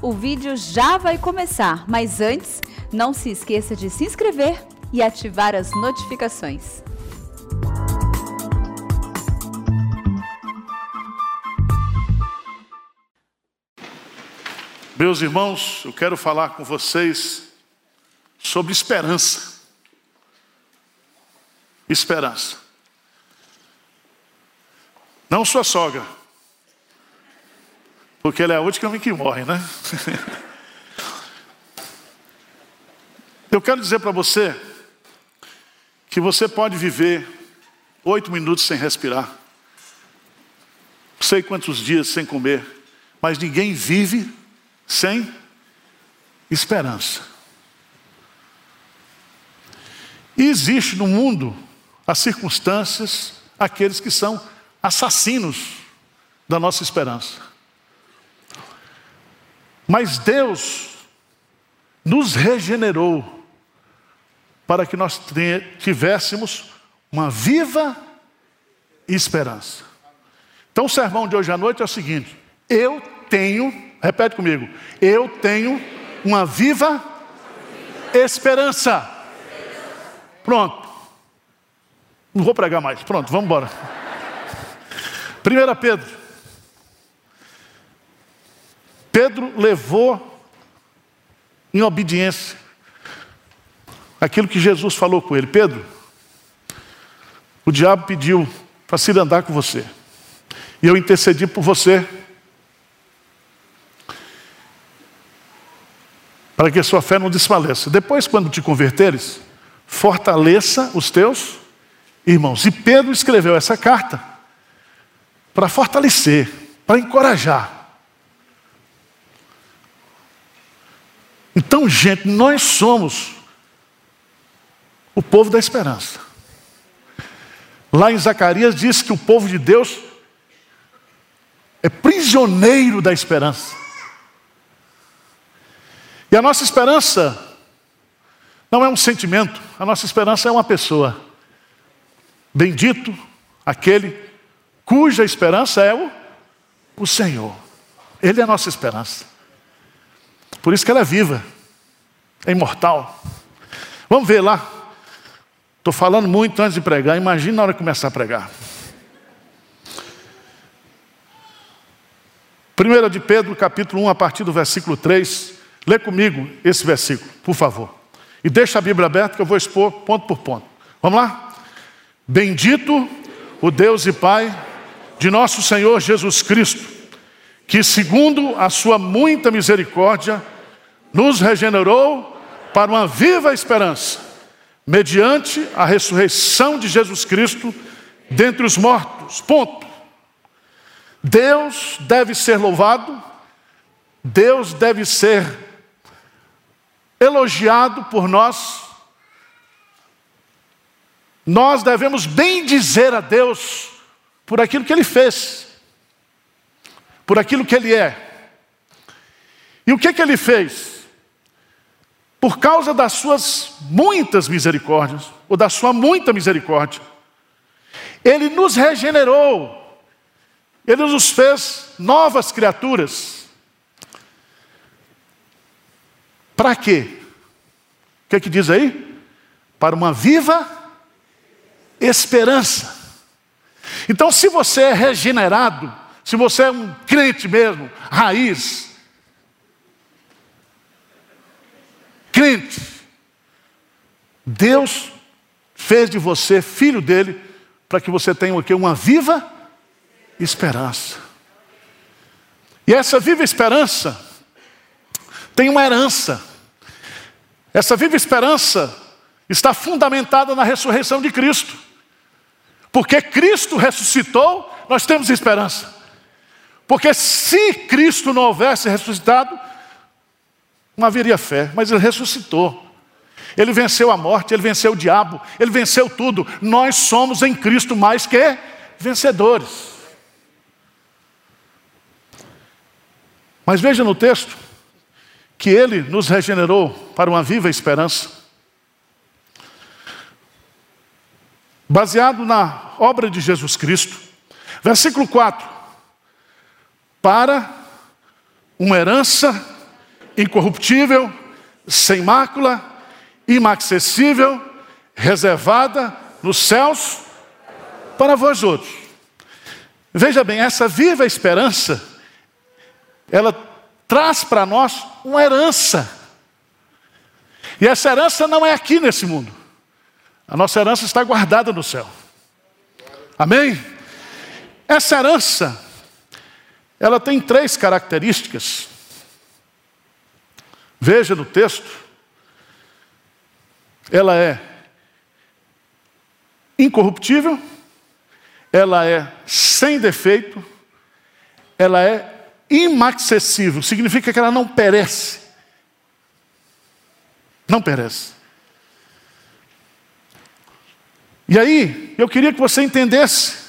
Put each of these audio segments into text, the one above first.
O vídeo já vai começar, mas antes, não se esqueça de se inscrever e ativar as notificações. Meus irmãos, eu quero falar com vocês sobre esperança. Esperança. Não sua sogra, porque ela é a última que morre, né? Eu quero dizer para você que você pode viver oito minutos sem respirar, sei quantos dias sem comer, mas ninguém vive sem esperança. E existe no mundo as circunstâncias, aqueles que são assassinos da nossa esperança. Mas Deus nos regenerou para que nós tivéssemos uma viva esperança. Então, o sermão de hoje à noite é o seguinte: eu tenho, repete comigo, eu tenho uma viva esperança. Pronto. Não vou pregar mais. Pronto, vamos embora. 1 Pedro Pedro levou em obediência aquilo que Jesus falou com ele: Pedro, o diabo pediu para se andar com você, e eu intercedi por você, para que a sua fé não desfaleça. Depois, quando te converteres, fortaleça os teus irmãos. E Pedro escreveu essa carta para fortalecer, para encorajar Então, gente, nós somos o povo da esperança. Lá em Zacarias diz que o povo de Deus é prisioneiro da esperança. E a nossa esperança não é um sentimento, a nossa esperança é uma pessoa. Bendito aquele cuja esperança é o, o Senhor. Ele é a nossa esperança. Por isso que ela é viva, é imortal. Vamos ver lá. Estou falando muito antes de pregar, imagina na hora de começar a pregar. 1 de Pedro, capítulo 1, a partir do versículo 3. Lê comigo esse versículo, por favor. E deixa a Bíblia aberta que eu vou expor ponto por ponto. Vamos lá? Bendito o Deus e Pai de nosso Senhor Jesus Cristo que, segundo a sua muita misericórdia, nos regenerou para uma viva esperança, mediante a ressurreição de Jesus Cristo dentre os mortos. Ponto. Deus deve ser louvado, Deus deve ser elogiado por nós. Nós devemos bem dizer a Deus por aquilo que Ele fez por aquilo que ele é. E o que, que ele fez? Por causa das suas muitas misericórdias, ou da sua muita misericórdia, ele nos regenerou, ele nos fez novas criaturas. Para quê? O que, que diz aí? Para uma viva esperança. Então, se você é regenerado, se você é um crente mesmo, raiz, crente, Deus fez de você filho dele para que você tenha aqui uma viva esperança. E essa viva esperança tem uma herança. Essa viva esperança está fundamentada na ressurreição de Cristo. Porque Cristo ressuscitou, nós temos esperança. Porque se Cristo não houvesse ressuscitado, não haveria fé, mas ele ressuscitou. Ele venceu a morte, ele venceu o diabo, ele venceu tudo. Nós somos em Cristo mais que vencedores. Mas veja no texto que ele nos regenerou para uma viva esperança. Baseado na obra de Jesus Cristo. Versículo 4 para uma herança incorruptível, sem mácula, inacessível, reservada nos céus para vós outros. Veja bem, essa viva esperança, ela traz para nós uma herança. E essa herança não é aqui nesse mundo. A nossa herança está guardada no céu. Amém? Essa herança, ela tem três características. Veja no texto. Ela é incorruptível, ela é sem defeito, ela é inacessível, significa que ela não perece. Não perece. E aí, eu queria que você entendesse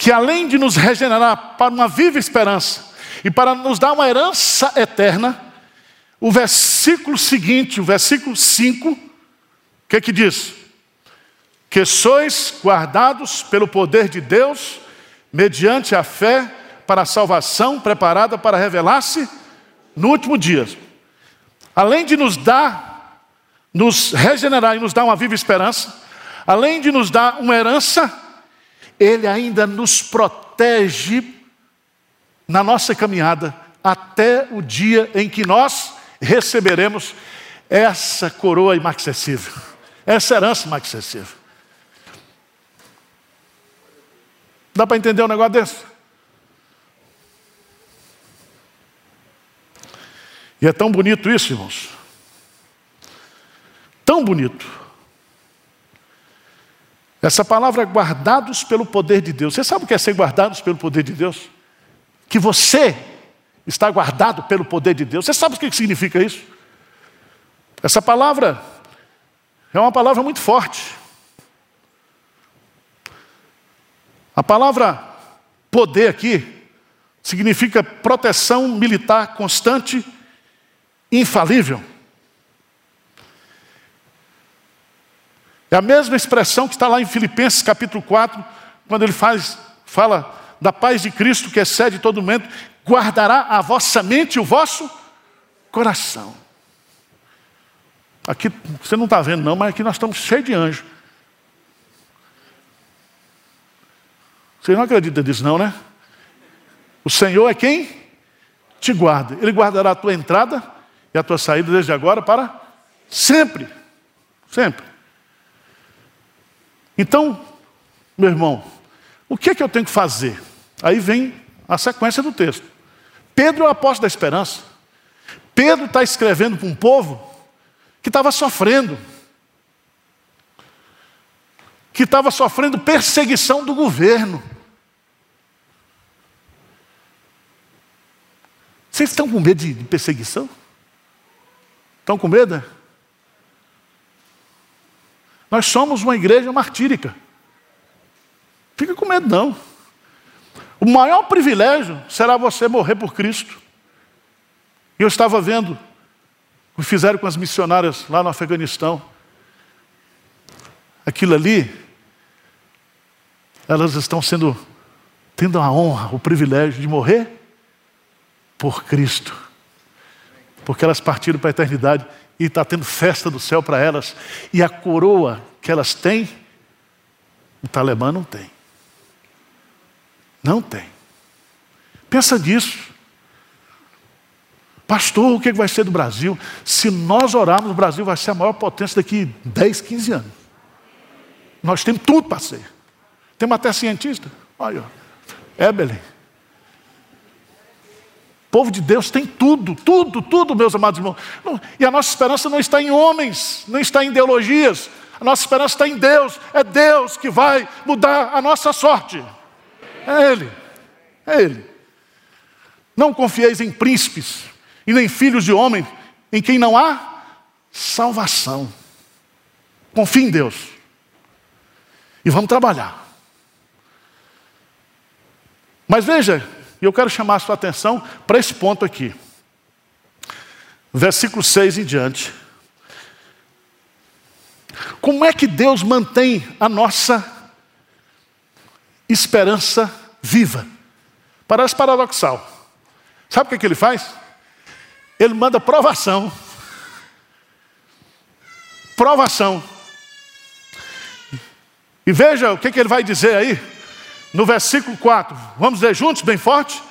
que além de nos regenerar para uma viva esperança e para nos dar uma herança eterna, o versículo seguinte, o versículo 5, o que é que diz? Que sois guardados pelo poder de Deus, mediante a fé, para a salvação preparada para revelar-se no último dia. Além de nos dar nos regenerar e nos dar uma viva esperança, além de nos dar uma herança, Ele ainda nos protege na nossa caminhada até o dia em que nós receberemos essa coroa inacessível, essa herança inacessível. Dá para entender um negócio desse? E é tão bonito isso, irmãos tão bonito. Essa palavra guardados pelo poder de Deus. Você sabe o que é ser guardados pelo poder de Deus? Que você está guardado pelo poder de Deus. Você sabe o que significa isso? Essa palavra é uma palavra muito forte. A palavra poder aqui significa proteção militar constante, infalível. É a mesma expressão que está lá em Filipenses capítulo 4, quando ele faz, fala da paz de Cristo que excede todo momento, guardará a vossa mente e o vosso coração. Aqui você não está vendo, não, mas aqui nós estamos cheios de anjos. Você não acredita nisso, não, né? O Senhor é quem te guarda. Ele guardará a tua entrada e a tua saída desde agora para sempre. Sempre. Então, meu irmão, o que é que eu tenho que fazer? Aí vem a sequência do texto. Pedro é o apóstolo da esperança. Pedro está escrevendo para um povo que estava sofrendo, que estava sofrendo perseguição do governo. Vocês estão com medo de perseguição? Estão com medo? Nós somos uma igreja martírica. Fica com medo, não. O maior privilégio será você morrer por Cristo. Eu estava vendo o que fizeram com as missionárias lá no Afeganistão. Aquilo ali, elas estão sendo, tendo a honra, o privilégio de morrer por Cristo. Porque elas partiram para a eternidade e está tendo festa do céu para elas, e a coroa que elas têm, o Talibã não tem. Não tem. Pensa nisso. Pastor, o que vai ser do Brasil? Se nós orarmos, o Brasil vai ser a maior potência daqui 10, 15 anos. Nós temos tudo para ser. Temos até cientista. Olha, Ebelen. O povo de Deus tem tudo, tudo, tudo, meus amados irmãos. E a nossa esperança não está em homens, não está em ideologias. A nossa esperança está em Deus. É Deus que vai mudar a nossa sorte. É Ele. É Ele. Não confieis em príncipes e nem filhos de homem, em quem não há salvação. Confie em Deus. E vamos trabalhar. Mas veja, e eu quero chamar a sua atenção para esse ponto aqui. Versículo 6 em diante. Como é que Deus mantém a nossa esperança viva? Parece paradoxal. Sabe o que, é que ele faz? Ele manda provação. Provação. E veja o que, que ele vai dizer aí, no versículo 4. Vamos ler juntos, bem forte?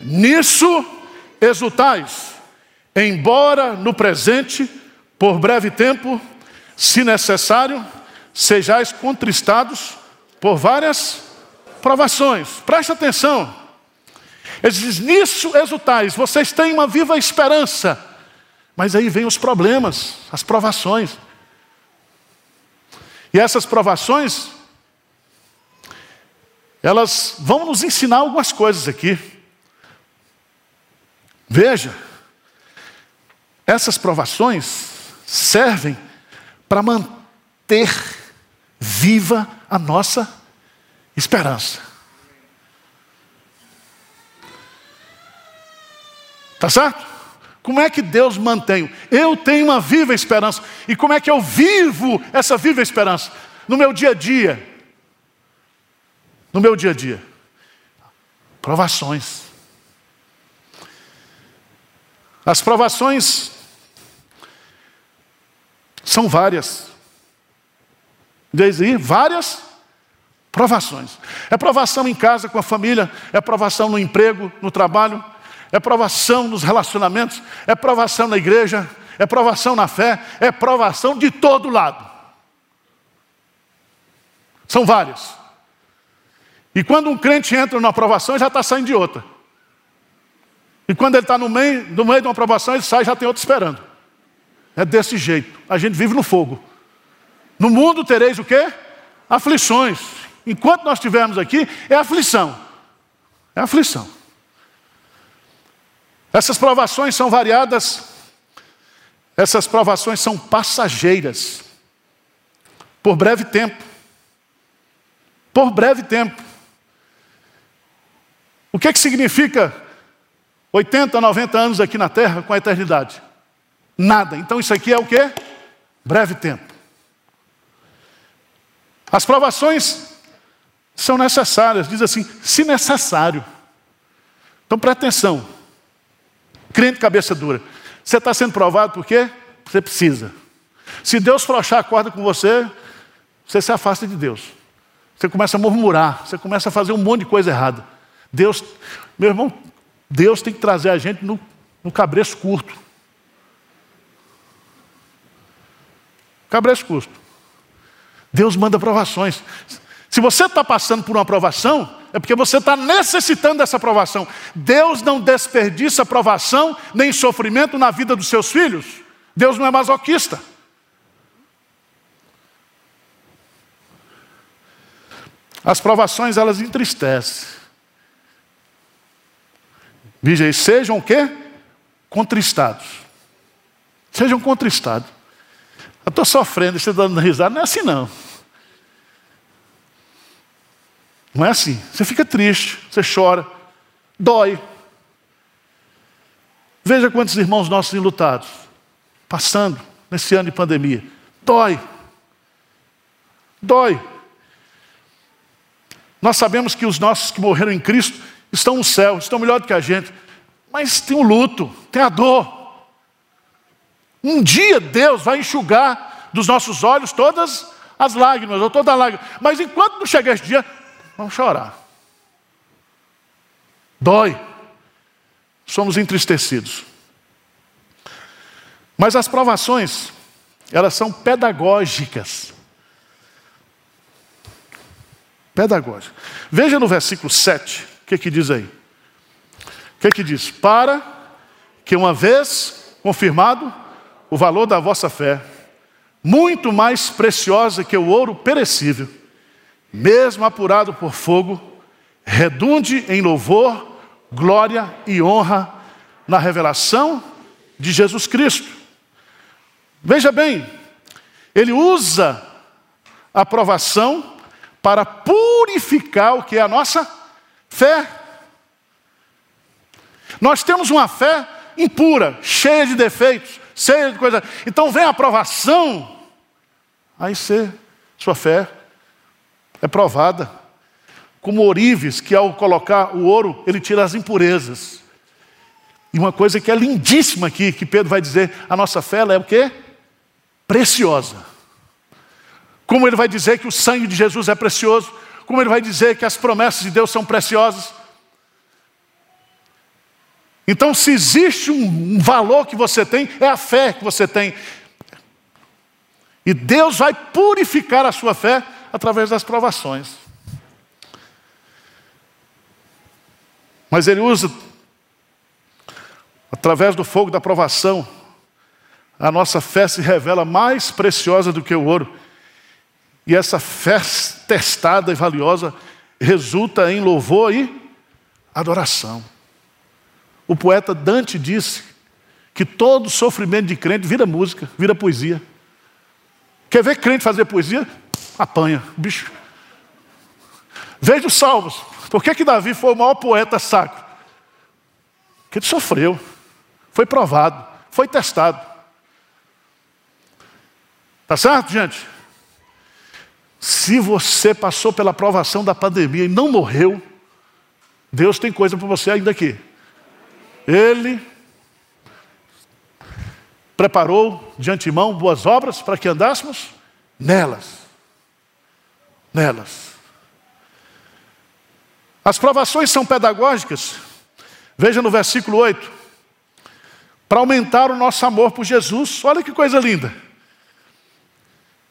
Nisso exultais, embora no presente, por breve tempo, se necessário, sejais contristados por várias provações. Preste atenção. Ele diz: nisso exultais, vocês têm uma viva esperança. Mas aí vem os problemas, as provações. E essas provações, elas vão nos ensinar algumas coisas aqui. Veja, essas provações servem para manter viva a nossa esperança. Tá certo? Como é que Deus mantém? Eu tenho uma viva esperança. E como é que eu vivo essa viva esperança? No meu dia a dia. No meu dia a dia. Provações. As provações são várias. Diz aí, várias provações. É provação em casa com a família, é provação no emprego, no trabalho, é provação nos relacionamentos, é provação na igreja, é provação na fé, é provação de todo lado. São várias. E quando um crente entra numa aprovação, já está saindo de outra. E quando ele está no meio, no meio de uma aprovação, ele sai e já tem outra esperando. É desse jeito. A gente vive no fogo. No mundo tereis o quê? Aflições. Enquanto nós estivermos aqui, é aflição. É aflição. Essas provações são variadas, essas provações são passageiras, por breve tempo. Por breve tempo. O que, que significa 80, 90 anos aqui na terra com a eternidade? Nada. Então isso aqui é o que? Breve tempo. As provações são necessárias, diz assim, se necessário. Então presta atenção. Crente cabeça dura. Você está sendo provado por quê? Você precisa. Se Deus frouxar a corda com você, você se afasta de Deus. Você começa a murmurar, você começa a fazer um monte de coisa errada. Deus, meu irmão, Deus tem que trazer a gente no, no cabreço curto. Cabreço curto. Deus manda provações. Se você está passando por uma provação, é porque você está necessitando dessa aprovação. Deus não desperdiça aprovação nem sofrimento na vida dos seus filhos. Deus não é masoquista. As provações elas entristecem. Veja aí, sejam o quê? Contristados. Sejam contristados. Eu estou sofrendo, você está dando risada. Não é assim não. Não é assim. Você fica triste, você chora, dói. Veja quantos irmãos nossos enlutados, passando nesse ano de pandemia. Dói. Dói. Nós sabemos que os nossos que morreram em Cristo estão no céu, estão melhor do que a gente. Mas tem o luto, tem a dor. Um dia Deus vai enxugar dos nossos olhos todas as lágrimas, ou toda a lágrima. Mas enquanto não chegar esse dia, Vamos chorar. Dói. Somos entristecidos. Mas as provações, elas são pedagógicas. Pedagógicas. Veja no versículo 7, o que, que diz aí? O que, que diz? Para que uma vez confirmado o valor da vossa fé, muito mais preciosa que o ouro perecível, mesmo apurado por fogo, redunde em louvor, glória e honra na revelação de Jesus Cristo. Veja bem, ele usa a aprovação para purificar o que é a nossa fé. Nós temos uma fé impura, cheia de defeitos, cheia de coisas. Então vem a aprovação, aí você, sua fé é provada. Como Orives, que ao colocar o ouro, ele tira as impurezas. E uma coisa que é lindíssima aqui, que Pedro vai dizer, a nossa fé é o quê? Preciosa. Como ele vai dizer que o sangue de Jesus é precioso, como ele vai dizer que as promessas de Deus são preciosas. Então, se existe um valor que você tem, é a fé que você tem. E Deus vai purificar a sua fé através das provações. Mas Ele usa, através do fogo da provação, a nossa fé se revela mais preciosa do que o ouro. E essa fé testada e valiosa resulta em louvor e adoração. O poeta Dante disse que todo sofrimento de crente vira música, vira poesia. Quer ver crente fazer poesia? Apanha, bicho. Veja os salmos. Por que, que Davi foi o maior poeta sacro? Porque ele sofreu, foi provado, foi testado. Tá certo, gente? Se você passou pela provação da pandemia e não morreu, Deus tem coisa para você ainda aqui. Ele preparou de antemão boas obras para que andássemos nelas. Nelas. As provações são pedagógicas. Veja no versículo 8. Para aumentar o nosso amor por Jesus. Olha que coisa linda.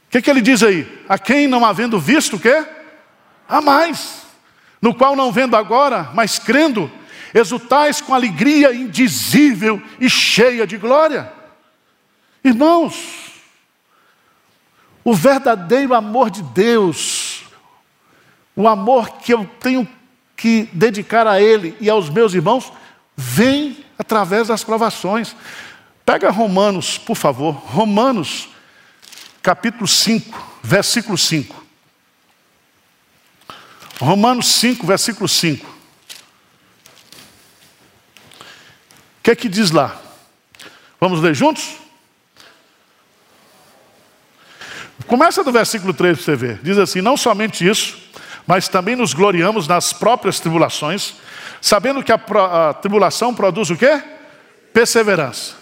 O que, que ele diz aí? A quem não havendo visto o quê? A mais. No qual não vendo agora, mas crendo, exultais com alegria indizível e cheia de glória. Irmãos, o verdadeiro amor de Deus, o amor que eu tenho que dedicar a Ele e aos meus irmãos, vem através das provações. Pega Romanos, por favor, Romanos, capítulo 5, versículo 5. Romanos 5, versículo 5. que é que diz lá? Vamos ler juntos? Começa do versículo 3 para você ver. Diz assim: Não somente isso, mas também nos gloriamos nas próprias tribulações, sabendo que a, a tribulação produz o quê? Perseverança.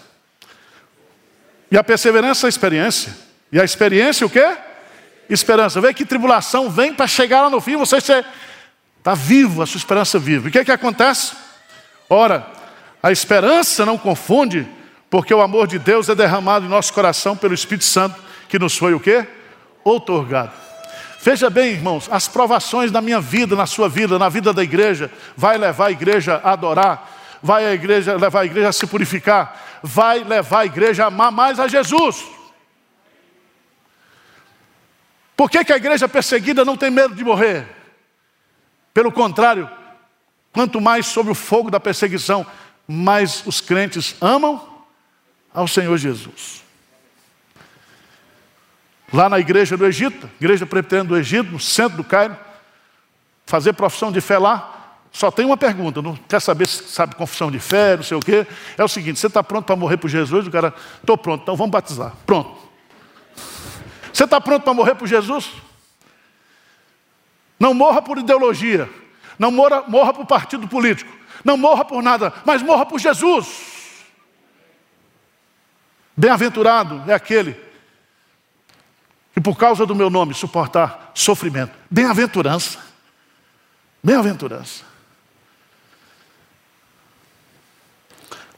E a perseverança é a experiência. E a experiência o quê? Esperança. Vê que tribulação vem para chegar lá no fim, você está vivo, a sua esperança vive. O que é que acontece? Ora, a esperança não confunde, porque o amor de Deus é derramado em nosso coração pelo Espírito Santo, que nos foi o quê? Outorgado. Veja bem, irmãos, as provações da minha vida, na sua vida, na vida da igreja, vai levar a igreja a adorar, vai a igreja, levar a igreja a se purificar, vai levar a igreja a amar mais a Jesus. Por que, que a igreja perseguida não tem medo de morrer? Pelo contrário, quanto mais sob o fogo da perseguição, mas os crentes amam ao Senhor Jesus. Lá na igreja do Egito, igreja presbiteriana do Egito, no centro do Cairo, fazer profissão de fé lá, só tem uma pergunta, não quer saber se sabe confissão de fé, não sei o quê. É o seguinte: você está pronto para morrer por Jesus? O cara, estou pronto, então vamos batizar. Pronto. Você está pronto para morrer por Jesus? Não morra por ideologia, não morra, morra por partido político, não morra por nada, mas morra por Jesus. Bem-aventurado é aquele que, por causa do meu nome, suportar sofrimento. Bem-aventurança. Bem-aventurança.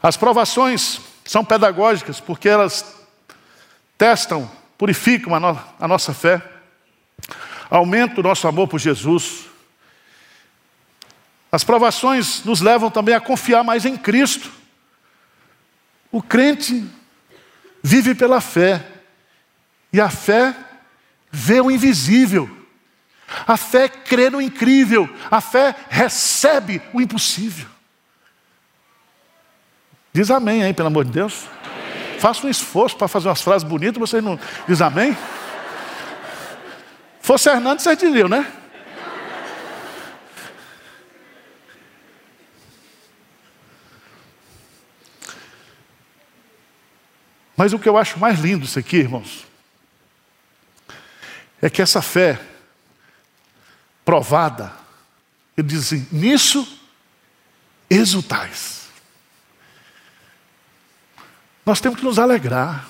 As provações são pedagógicas porque elas testam, purificam a, no a nossa fé, aumentam o nosso amor por Jesus, as provações nos levam também a confiar mais em Cristo. O crente vive pela fé, e a fé vê o invisível, a fé crê no incrível, a fé recebe o impossível. Diz amém aí, pelo amor de Deus. Faça um esforço para fazer umas frases bonitas, vocês não diz amém? Fosse Hernandes, vocês diriam, né? Mas o que eu acho mais lindo isso aqui, irmãos, é que essa fé provada, ele diz assim: nisso exultais. Nós temos que nos alegrar.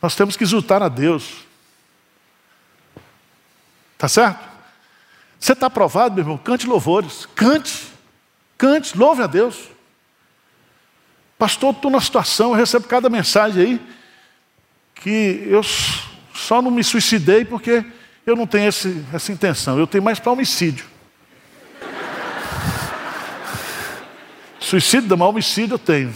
Nós temos que exultar a Deus. Tá certo? Você está aprovado, meu irmão? Cante louvores. Cante. Cante, louve a Deus. Pastor, estou numa situação, eu recebo cada mensagem aí, que eu só não me suicidei porque eu não tenho esse, essa intenção. Eu tenho mais para homicídio. Suicídio, não, homicídio eu tenho.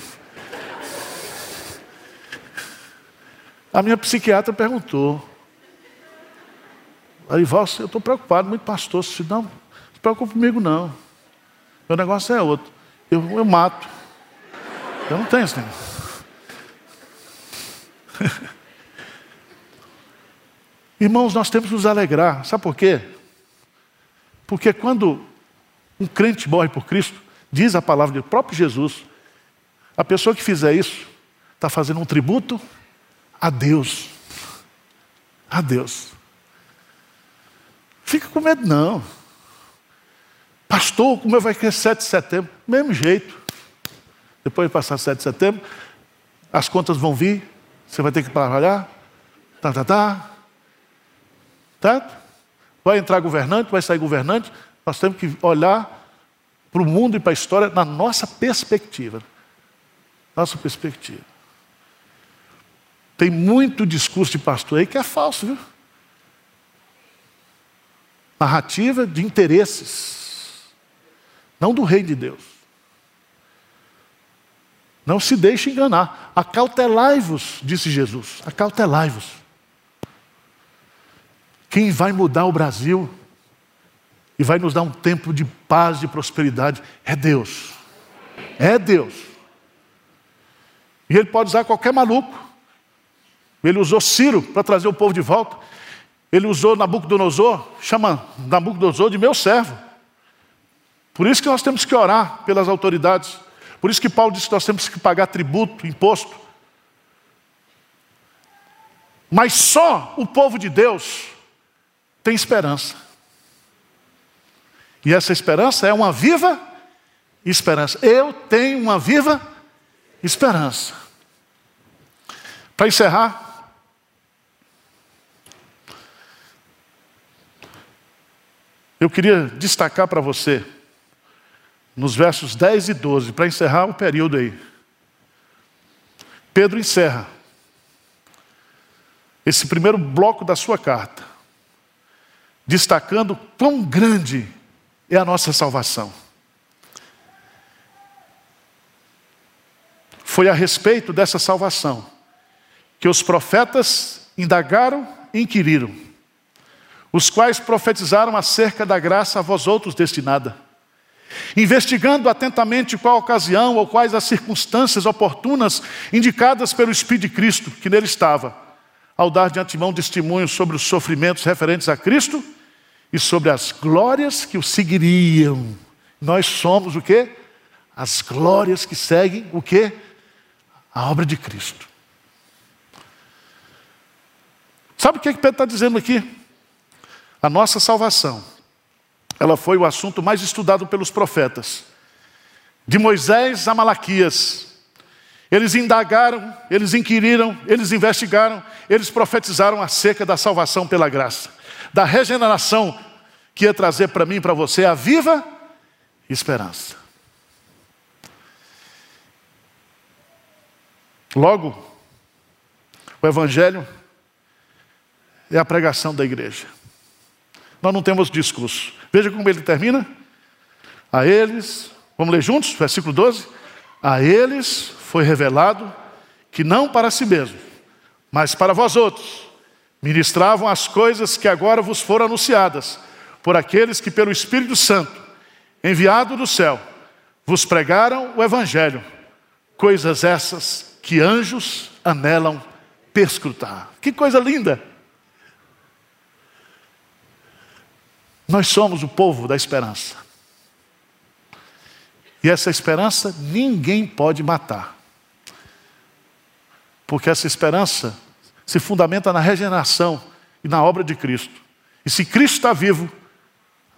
A minha psiquiatra perguntou. Aí, eu estou preocupado, muito pastor. Se não, não se preocupe comigo não. Meu negócio é outro. Eu, eu mato. Eu não tenho esse negócio. Irmãos, nós temos que nos alegrar. Sabe por quê? Porque quando um crente morre por Cristo, diz a palavra do próprio Jesus, a pessoa que fizer isso está fazendo um tributo a Deus. A Deus. Fica com medo, não. Pastor, como vai ser 7 de setembro? Mesmo jeito. Depois de passar 7 de setembro, as contas vão vir, você vai ter que trabalhar, tá, tá, tá. Tá? Vai entrar governante, vai sair governante. Nós temos que olhar para o mundo e para a história na nossa perspectiva. Nossa perspectiva. Tem muito discurso de pastor aí que é falso, viu? Narrativa de interesses, não do reino de Deus. Não se deixe enganar. Acautelai-vos, disse Jesus. Acautelai-vos. Quem vai mudar o Brasil e vai nos dar um tempo de paz, de prosperidade é Deus. É Deus. E Ele pode usar qualquer maluco. Ele usou Ciro para trazer o povo de volta. Ele usou Nabucodonosor, chama Nabucodonosor de meu servo. Por isso que nós temos que orar pelas autoridades. Por isso que Paulo disse que nós temos que pagar tributo, imposto. Mas só o povo de Deus tem esperança. E essa esperança é uma viva esperança. Eu tenho uma viva esperança. Para encerrar, Eu queria destacar para você, nos versos 10 e 12, para encerrar o período aí. Pedro encerra esse primeiro bloco da sua carta, destacando quão grande é a nossa salvação. Foi a respeito dessa salvação que os profetas indagaram e inquiriram os quais profetizaram acerca da graça a vós outros destinada. Investigando atentamente qual a ocasião ou quais as circunstâncias oportunas indicadas pelo Espírito de Cristo que nele estava, ao dar de antemão testemunho sobre os sofrimentos referentes a Cristo e sobre as glórias que o seguiriam. Nós somos o que? As glórias que seguem o que? A obra de Cristo. Sabe o que, é que Pedro está dizendo aqui? A nossa salvação, ela foi o assunto mais estudado pelos profetas. De Moisés a Malaquias, eles indagaram, eles inquiriram, eles investigaram, eles profetizaram acerca da salvação pela graça, da regeneração que ia trazer para mim e para você a viva esperança. Logo, o Evangelho é a pregação da igreja. Nós não temos discurso. Veja como ele termina. A eles, vamos ler juntos, versículo 12. A eles foi revelado que não para si mesmo, mas para vós outros, ministravam as coisas que agora vos foram anunciadas, por aqueles que pelo Espírito Santo, enviado do céu, vos pregaram o Evangelho, coisas essas que anjos anelam perscrutar. Que coisa linda! Nós somos o povo da esperança. E essa esperança ninguém pode matar. Porque essa esperança se fundamenta na regeneração e na obra de Cristo. E se Cristo está vivo,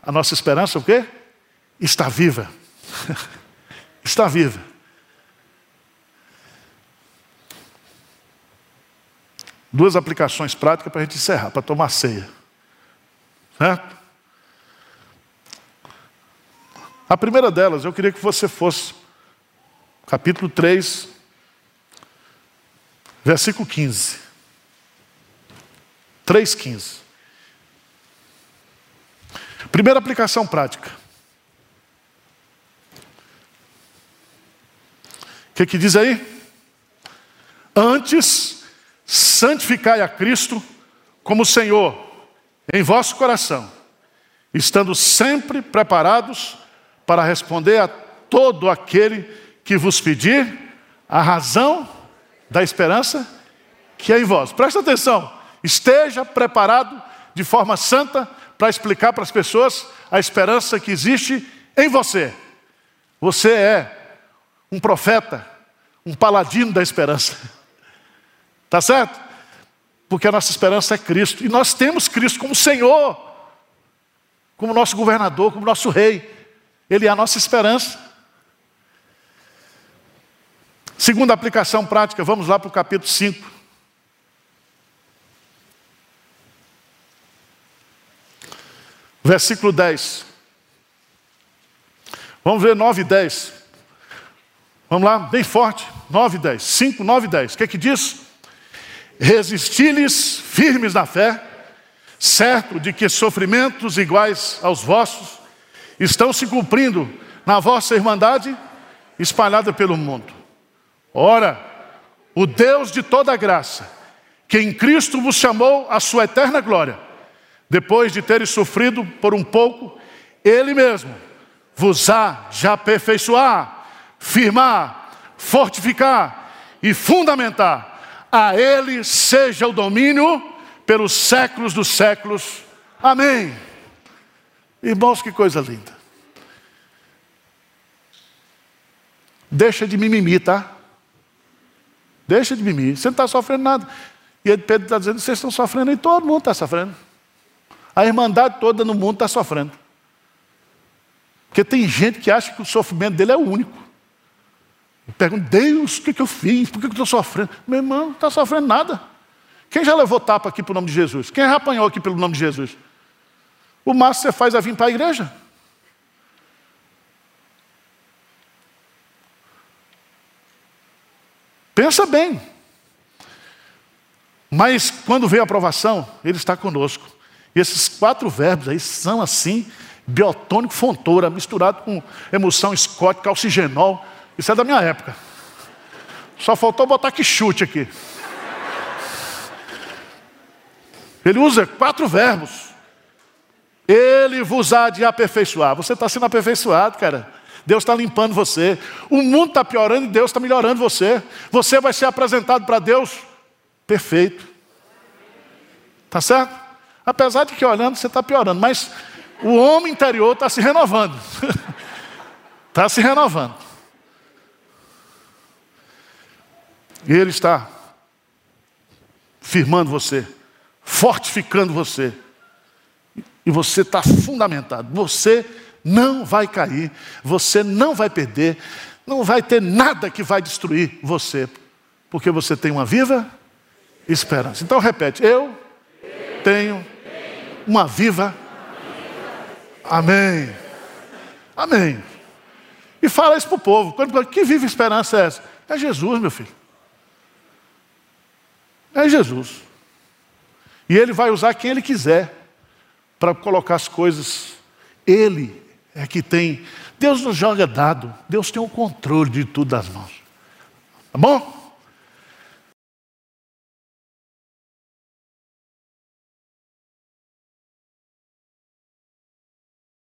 a nossa esperança o quê? Está viva. está viva. Duas aplicações práticas para a gente encerrar, para tomar ceia. Certo? A primeira delas, eu queria que você fosse, capítulo 3, versículo 15. 3,15. Primeira aplicação prática. O que, que diz aí? Antes, santificai a Cristo como Senhor em vosso coração, estando sempre preparados para responder a todo aquele que vos pedir a razão da esperança que é em vós. Presta atenção, esteja preparado de forma santa para explicar para as pessoas a esperança que existe em você. Você é um profeta, um paladino da esperança. Tá certo? Porque a nossa esperança é Cristo. E nós temos Cristo como Senhor, como nosso governador, como nosso rei. Ele é a nossa esperança. Segunda aplicação prática, vamos lá para o capítulo 5. Versículo 10. Vamos ver 9 e 10. Vamos lá, bem forte. 9 e 10. 5, 9 e 10. O que é que diz? Resisti-lhes firmes na fé, certo de que sofrimentos iguais aos vossos estão se cumprindo na vossa irmandade espalhada pelo mundo. Ora, o Deus de toda graça, que em Cristo vos chamou à sua eterna glória, depois de teres sofrido por um pouco, Ele mesmo vos há de aperfeiçoar, firmar, fortificar e fundamentar a Ele seja o domínio pelos séculos dos séculos. Amém. Irmãos, que coisa linda. Deixa de mimimi, tá? Deixa de mimimi. Você não está sofrendo nada. E Pedro está dizendo: vocês estão sofrendo e todo mundo está sofrendo. A irmandade toda no mundo está sofrendo. Porque tem gente que acha que o sofrimento dele é o único. Pergunta, Deus, o que, que eu fiz? Por que, que eu estou sofrendo? Meu irmão, não está sofrendo nada. Quem já levou tapa aqui pelo nome de Jesus? Quem já apanhou aqui pelo nome de Jesus? O máximo que você faz é vir para a igreja. Pensa bem. Mas quando vem a aprovação, Ele está conosco. E esses quatro verbos aí são assim, biotônico, fontoura, misturado com emoção escótica, oxigenol. Isso é da minha época. Só faltou botar que chute aqui. Ele usa quatro verbos. Ele vos há de aperfeiçoar. Você está sendo aperfeiçoado, cara. Deus está limpando você. O mundo está piorando e Deus está melhorando você. Você vai ser apresentado para Deus perfeito. Tá certo? Apesar de que olhando você está piorando, mas o homem interior está se renovando. Está se renovando. E Ele está firmando você, fortificando você. E você está fundamentado. Você não vai cair, você não vai perder, não vai ter nada que vai destruir você, porque você tem uma viva esperança. Então repete: Eu tenho uma viva. Amém. Amém. E fala isso para o povo. Que viva esperança é essa? É Jesus, meu filho. É Jesus. E Ele vai usar quem Ele quiser para colocar as coisas. Ele é que tem. Deus não joga dado, Deus tem o controle de tudo das mãos. Tá bom?